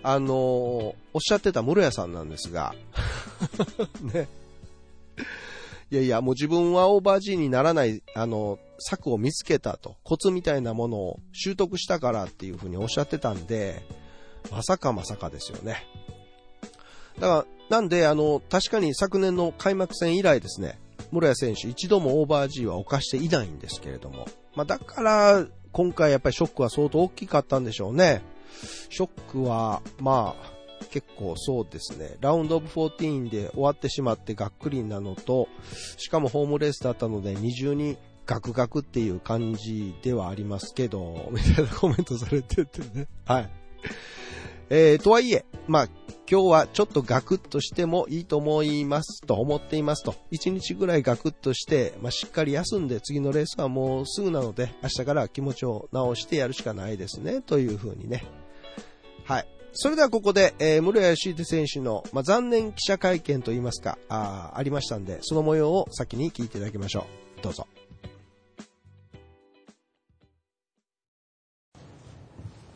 あのおっしゃってた室屋さんなんですが、ね。いやいや、もう自分はオーバー G にならない、あの、策を見つけたと、コツみたいなものを習得したからっていうふうにおっしゃってたんで、まさかまさかですよね。だから、なんで、あの、確かに昨年の開幕戦以来ですね、室谷選手一度もオーバー G は犯していないんですけれども、まあだから、今回やっぱりショックは相当大きかったんでしょうね。ショックは、まあ、結構そうですね、ラウンドオブ14で終わってしまってがっくりなのと、しかもホームレースだったので二重にガクガクっていう感じではありますけど、みたいなコメントされててね。はい。えー、とはいえ、まあ、今日はちょっとガクッとしてもいいと思いますと思っていますと。一日ぐらいガクッとして、まあ、しっかり休んで次のレースはもうすぐなので、明日から気持ちを直してやるしかないですね、というふうにね。はい。それではここで、えー、室谷義秀選手の、まあ、残念記者会見といいますか、あありましたんで、その模様を先に聞いていただきましょう。どうぞ。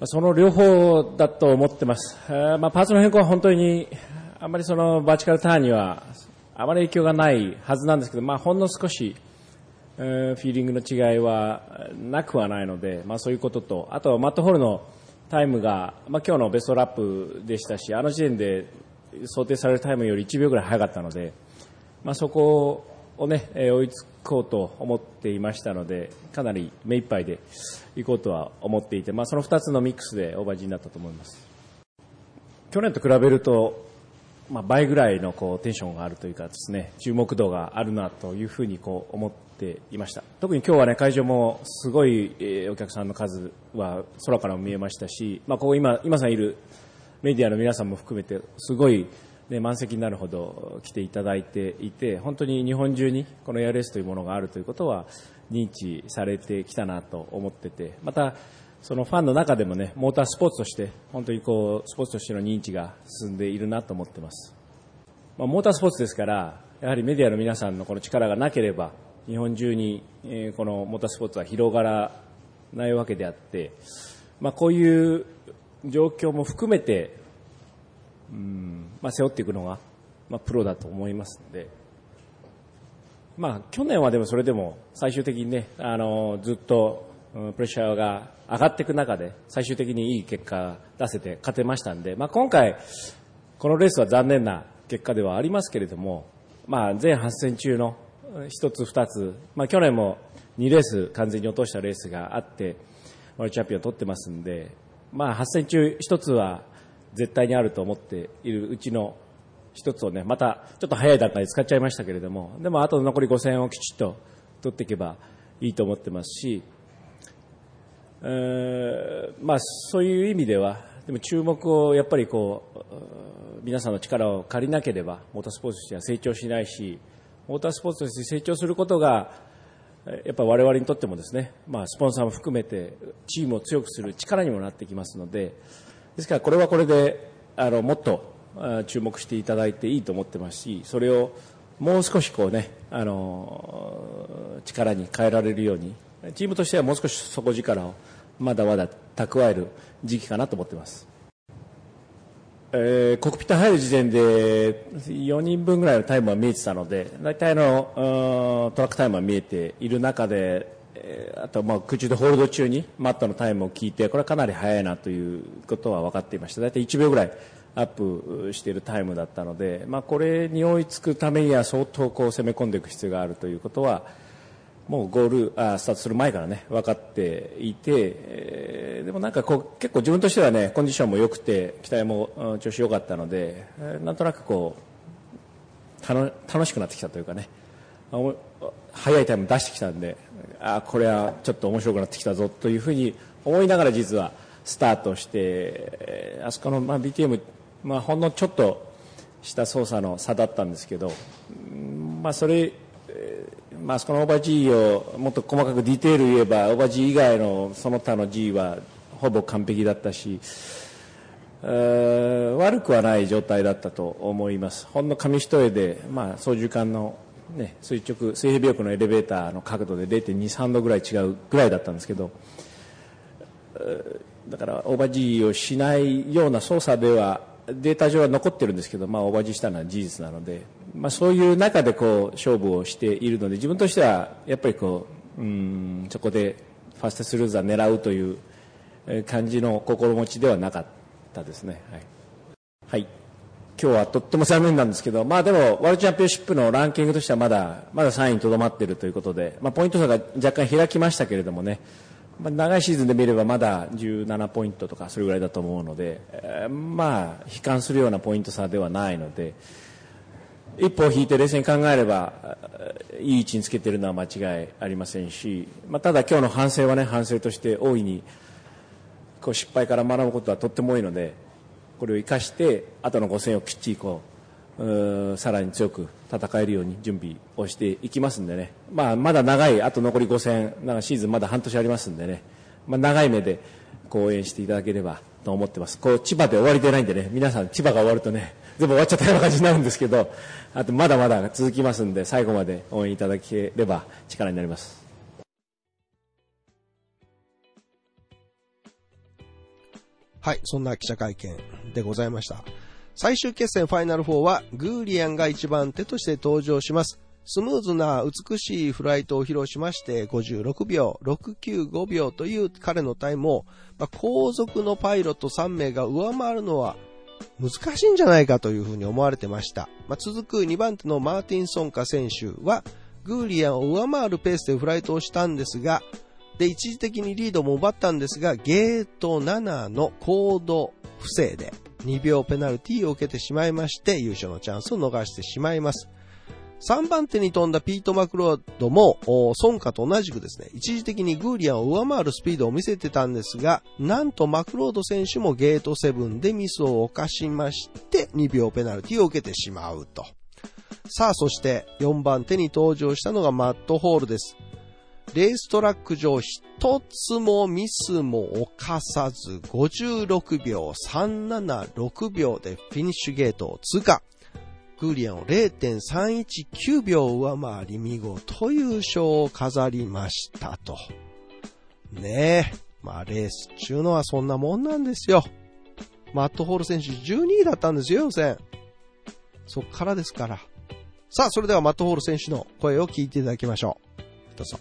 その両方だと思ってます。まあ、パーツの変更は本当にあまりそのバーチカルターンにはあまり影響がないはずなんですけど、まあ、ほんの少し、フィーリングの違いはなくはないので、まあ、そういうことと、あとはマットホールのタイムが、まあ、今日のベストラップでしたし、あの時点で想定されるタイムより1秒ぐらい早かったので、まあ、そこをね、えー追いつくこうと思っていましたので、かなり目いっぱいで行こうとは思っていて、まあ、その2つのミックスでオーバー G になったと思います。去年と比べると、まあ、倍ぐらいのこうテンションがあるというかですね、注目度があるなというふうにこう思っていました。特に今日はね、会場もすごい、えお客さんの数は空からも見えましたし、まあ、ここ今、今さんいるメディアの皆さんも含めて、すごい、ね、満席になるほど来ていただいていて、本当に日本中にこのエアレースというものがあるということは認知されてきたなと思ってて、また、そのファンの中でもね、モータースポーツとして、本当にこう、スポーツとしての認知が進んでいるなと思ってます。まあ、モータースポーツですから、やはりメディアの皆さんのこの力がなければ、日本中に、えこのモータースポーツは広がらないわけであって、まあ、こういう状況も含めて、うん。まあ、背負っていくのが、まあ、プロだと思いますので、まあ、去年はでもそれでも最終的にね、あのずっとプレッシャーが上がっていく中で最終的にいい結果出せて勝てましたんで、まあ、今回、このレースは残念な結果ではありますけれども、まあ、全8戦中の1つ、2つ、まあ、去年も2レース完全に落としたレースがあって、ワールドチャンピオンを取ってますんで、まあ、8戦中1つは絶対にあると思っているうちの一つをね、またちょっと早い段階で使っちゃいましたけれども、でもあと残り5戦をきちっと取っていけばいいと思ってますし、えーまあ、そういう意味ではでも注目をやっぱりこう皆さんの力を借りなければモータースポーツとしては成長しないしモータースポーツとして成長することがやっぱり我々にとってもですね、まあ、スポンサーも含めてチームを強くする力にもなってきますのでですからこれはこれであのもっと注目していただいていいと思ってますしそれをもう少しこうねあの力に変えられるようにチームとしてはもう少し底力をまだまだ蓄える時期かなと思ってます。えー、コクピット入る時点で4人分ぐらいのタイムは見えてたので大体のトラックタイムは見えている中で、えー、あとまあ空中でホールド中にマットのタイムを聞いてこれはかなり速いなということは分かっていました。大体1秒ぐらいアップしているタイムだったので、まあ、これに追いつくためには相当こう攻め込んでいく必要があるということはもうゴールあスタートする前からね分かっていて、えー、でもなんかこう結構自分としてはねコンディションも良くて期待も調子良かったので、えー、なんとなくこう楽しくなってきたというかね速いタイム出してきたんであこれはちょっと面白くなってきたぞというふうに思いながら実はスタートして、あそこの、まあ、BTM、まあ、ほんのちょっとした操作の差だったんですけど、まあ、それまあ、そこのオーバー G をもっと細かくディテール言えばオーバー G 以外のその他の G はほぼ完璧だったし、悪くはない状態だったと思います。ほんの紙一重で、まあ、操縦桿の、ね、垂直水平尾翼のエレベーターの角度で0.23度ぐらい違うぐらいだったんですけどだからオーバー G をしないような操作ではデータ上は残ってるんですけど、まあ、オーバー G したのは事実なのでまあ、そういう中でこう勝負をしているので自分としてはやっぱりこううんそこでファストスルーザー狙うという感じの心持ちではなかったですね。はい、はい、今日はとっても残念なんですけど、まあでも、ワールドチャンピオンシップのランキングとしてはまだ、まだ3位にとどまっているということで、まあポイント差が若干開きましたけれどもね、まあ、長いシーズンで見ればまだ17ポイントとかそれぐらいだと思うので、えー、まあ悲観するようなポイント差ではないので、一歩引いて冷静に考えればいい位置につけているのは間違いありませんし、まあ、ただ今日の反省はね反省として大いにこう失敗から学ぶことはとっても多いのでこれを生かして後の5戦をきっちりこうさらに強く戦えるように準備をしていきますんでね、まあ、まだ長いあと残り5戦なんかシーズンまだ半年ありますんでね、まあ、長い目で応援していただければと思ってます。こう千葉で終わりでないんでね。皆さん千葉が終わるとね全部終わっちゃったような感じになるんですけどあとまだまだ続きますんで最後まで応援いただければ力になります。はいそんな記者会見でございました最終決戦ファイナル4はグーリアンが一番手として登場しますスムーズな美しいフライトを披露しまして56秒、695秒という彼のタイムを、まあ、後続のパイロット3名が上回るのは難しいんじゃないかというふうに思われてました。まあ、続く2番手のマーティンソンカ選手は、グーリアンを上回るペースでフライトをしたんですが、で、一時的にリードも奪ったんですが、ゲート7のコード不正で2秒ペナルティを受けてしまいまして、優勝のチャンスを逃してしまいます。3番手に飛んだピート・マクロードも、孫家と同じくですね、一時的にグーリアンを上回るスピードを見せてたんですが、なんとマクロード選手もゲート7でミスを犯しまして、2秒ペナルティを受けてしまうと。さあ、そして4番手に登場したのがマット・ホールです。レーストラック上一つもミスも犯さず56秒376秒でフィニッシュゲートを通過。グーリアンを0.319秒上回り見事優勝を飾りましたと。ねえ。まあレース中のはそんなもんなんですよ。マット・ホール選手12位だったんですよ、予選。そっからですから。さあ、それではマット・ホール選手の声を聞いていただきましょう。どうぞ。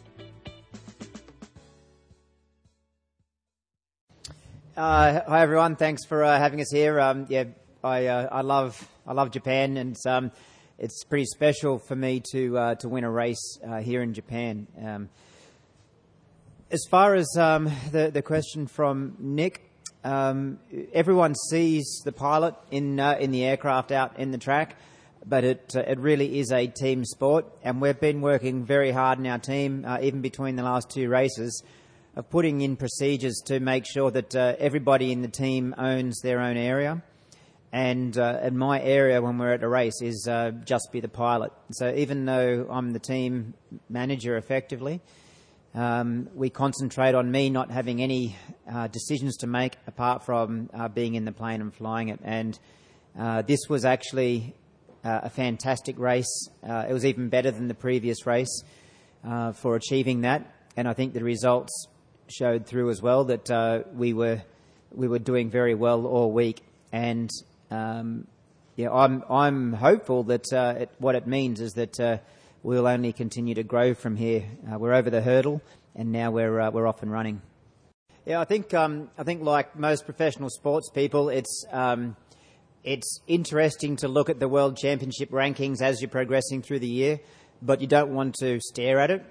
Hi everyone, thanks for uh, having us here. Um, yeah, I, uh, I love I love Japan, and um, it's pretty special for me to uh, to win a race uh, here in Japan. Um, as far as the the question from Nick, everyone sees the pilot in uh, in the aircraft out in the track, but it uh, it really is a team sport, and we've been working very hard in our team, uh, even between the last two races, of putting in procedures to make sure that uh, everybody in the team owns their own area. And uh, my area, when we're at a race, is uh, just be the pilot. So even though I'm the team manager effectively, um, we concentrate on me not having any uh, decisions to make apart from uh, being in the plane and flying it. And uh, this was actually a fantastic race. It was even better than the previous race for achieving that. And I think the results showed through as well that uh, we were we were doing very well all week. And um, yeah, I'm I'm hopeful that uh, it, what it means is that uh, we'll only continue to grow from here. Uh, we're over the hurdle, and now we're uh, we're off and running. Yeah, I think um, I think like most professional sports people, it's um, it's interesting to look at the world championship rankings as you're progressing through the year, but you don't want to stare at it,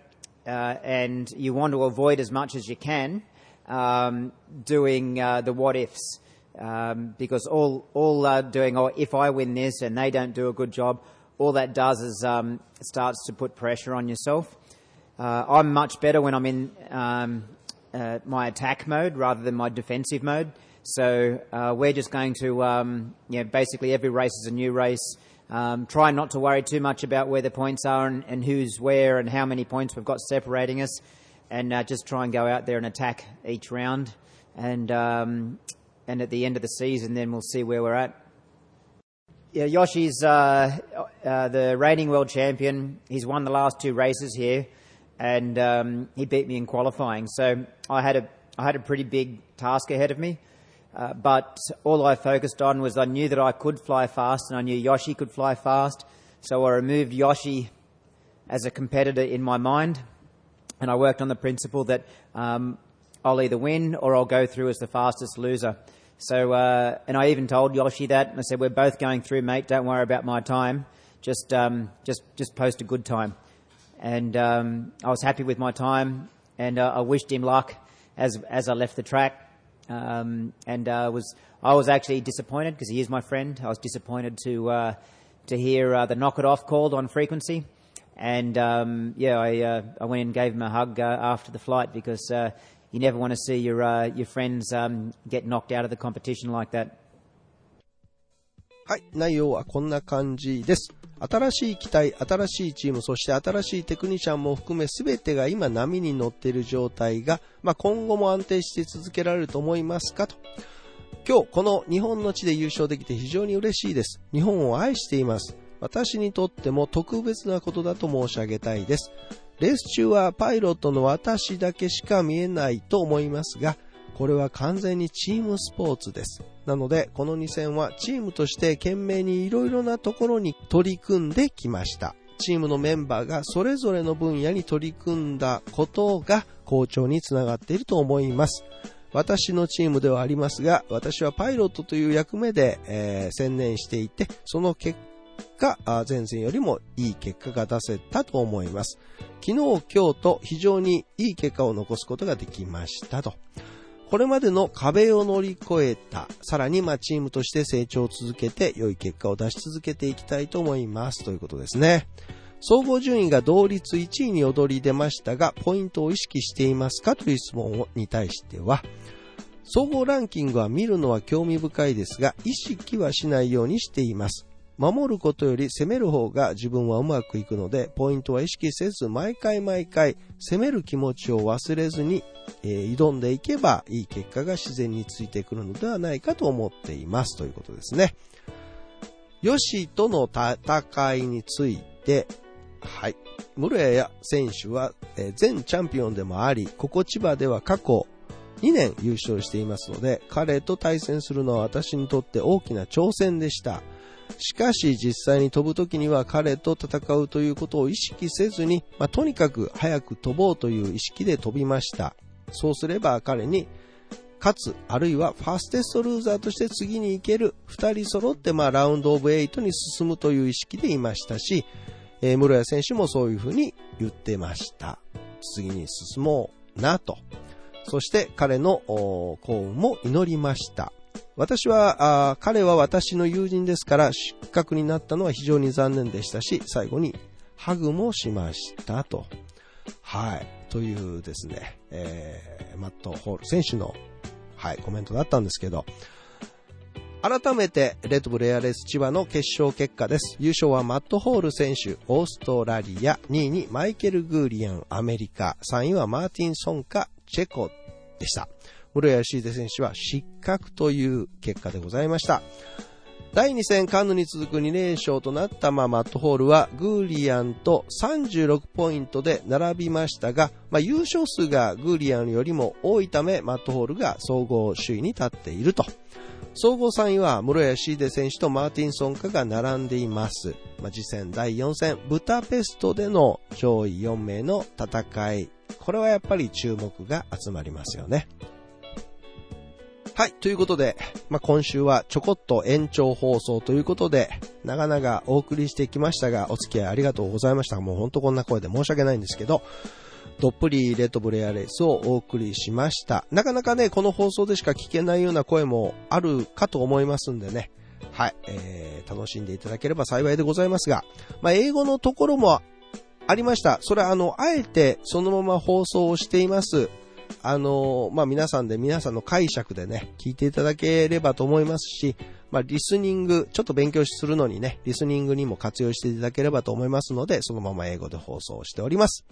and you want to avoid as much as you can um, doing uh, the what ifs. Um, because all all uh, doing, oh, if I win this and they don't do a good job, all that does is um, starts to put pressure on yourself. Uh, I'm much better when I'm in um, uh, my attack mode rather than my defensive mode. So uh, we're just going to, um, you know, basically every race is a new race. Um, try not to worry too much about where the points are and, and who's where and how many points we've got separating us, and uh, just try and go out there and attack each round. And um, and at the end of the season, then we'll see where we're at. Yeah, Yoshi's uh, uh, the reigning world champion. He's won the last two races here, and um, he beat me in qualifying. So I had a I had a pretty big task ahead of me. Uh, but all I focused on was I knew that I could fly fast, and I knew Yoshi could fly fast. So I removed Yoshi as a competitor in my mind, and I worked on the principle that um, I'll either win or I'll go through as the fastest loser. So, uh, and I even told Yoshi that. And I said, "We're both going through, mate. Don't worry about my time. Just, um, just, just post a good time." And um, I was happy with my time, and uh, I wished him luck as as I left the track. Um, and uh, was I was actually disappointed because he is my friend. I was disappointed to uh, to hear uh, the knock it off called on frequency. And um, yeah, I uh, I went and gave him a hug uh, after the flight because uh, you never want to see your your friends um, get knocked out of the competition like that. はい、内容はこんな感じです。新しい機体、新しいチーム、そして新しいテクニシャンも含め全てが今波に乗っている状態が、まあ、今後も安定して続けられると思いますかと。今日この日本の地で優勝できて非常に嬉しいです。日本を愛しています。私にとっても特別なことだと申し上げたいです。レース中はパイロットの私だけしか見えないと思いますが、これは完全にチームスポーツです。なので、この2戦はチームとして懸命にいろいろなところに取り組んできました。チームのメンバーがそれぞれの分野に取り組んだことが好調につながっていると思います。私のチームではありますが、私はパイロットという役目で、えー専念していて、その結果、前線よりもいい結果が出せたと思います。昨日、今日と非常にいい結果を残すことができましたと。これまでの壁を乗り越えた、さらにまあチームとして成長を続けて良い結果を出し続けていきたいと思いますということですね。総合順位が同率1位に躍り出ましたが、ポイントを意識していますかという質問に対しては、総合ランキングは見るのは興味深いですが、意識はしないようにしています。守ることより攻める方が自分はうまくいくので、ポイントは意識せず、毎回毎回攻める気持ちを忘れずに、えー挑んでいけばいい結果が自然についてくるのではないかと思っていますということですね。ヨシとの戦いについて、はい。室谷選手は、えー前チャンピオンでもあり、ここ千葉では過去2年優勝していますので、彼と対戦するのは私にとって大きな挑戦でした。しかし実際に飛ぶ時には彼と戦うということを意識せずに、まあ、とにかく早く飛ぼうという意識で飛びました。そうすれば彼に勝つ、あるいはファーステストルーザーとして次に行ける、2人揃ってまあラウンドオブ8に進むという意識でいましたし、えー室谷選手もそういうふうに言ってました。次に進もうなと。そして彼の幸運も祈りました。私は、彼は私の友人ですから失格になったのは非常に残念でしたし、最後にハグもしましたと。はい。というですね、えー、マット・ホール選手の、はい、コメントだったんですけど、改めて、レッドブルエアレス千葉の決勝結果です。優勝はマット・ホール選手、オーストラリア、2位にマイケル・グーリアン、アメリカ、3位はマーティン・ソンカ、チェコでした。室谷シーデ選手は失格という結果でございました。第2戦カンヌに続く2連勝となったままマットホールはグーリアンと36ポイントで並びましたが、まあ、優勝数がグーリアンよりも多いためマットホールが総合首位に立っていると。総合3位は室谷シーデ選手とマーティンソンカが並んでいます。まあ、次戦第4戦ブタペストでの上位4名の戦い。これはやっぱり注目が集まりますよね。はい。ということで、まあ、今週はちょこっと延長放送ということで、長々お送りしてきましたが、お付き合いありがとうございました。もうほんとこんな声で申し訳ないんですけど、どっぷりレッドブレアレースをお送りしました。なかなかね、この放送でしか聞けないような声もあるかと思いますんでね。はい。えー、楽しんでいただければ幸いでございますが、まあ、英語のところもありました。それはあの、あえてそのまま放送をしています。あのまあ、皆さんで皆さんの解釈でね、聞いていただければと思いますし、まあ、リスニング、ちょっと勉強するのにね、リスニングにも活用していただければと思いますので、そのまま英語で放送しております。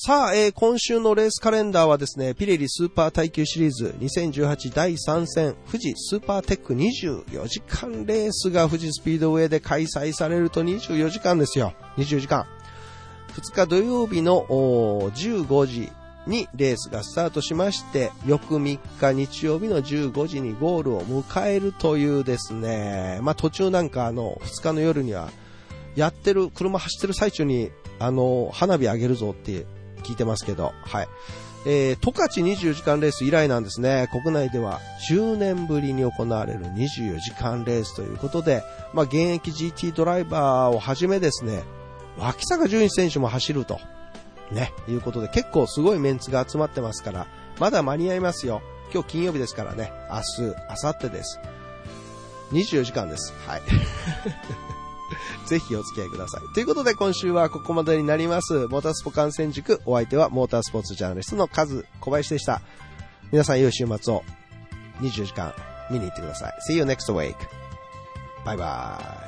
さあ、えー、今週のレースカレンダーはですね、ピレリスーパー耐久シリーズ2018第3戦、富士スーパーテック24時間レースが富士スピードウェイで開催されると24時間ですよ。24時間。2日土曜日の15時にレースがスタートしまして、翌3日日曜日の15時にゴールを迎えるというですね、まあ途中なんかあの、2日の夜には、やってる、車走ってる最中に、あの、花火あげるぞって聞いてますけど、はい。えー、十勝24時間レース以来なんですね。国内では10年ぶりに行われる24時間レースということで、まあ、現役 GT ドライバーをはじめですね、脇坂淳一選手も走ると。ね、いうことで結構すごいメンツが集まってますから、まだ間に合いますよ。今日金曜日ですからね、明日、明後日です。24時間です。はい。ぜひお付き合いください。ということで今週はここまでになります。モータースポ観戦塾。お相手はモータースポーツジャーナリストのカズ小林でした。皆さん良い週末を24時間見に行ってください。See you next week. バイバイ。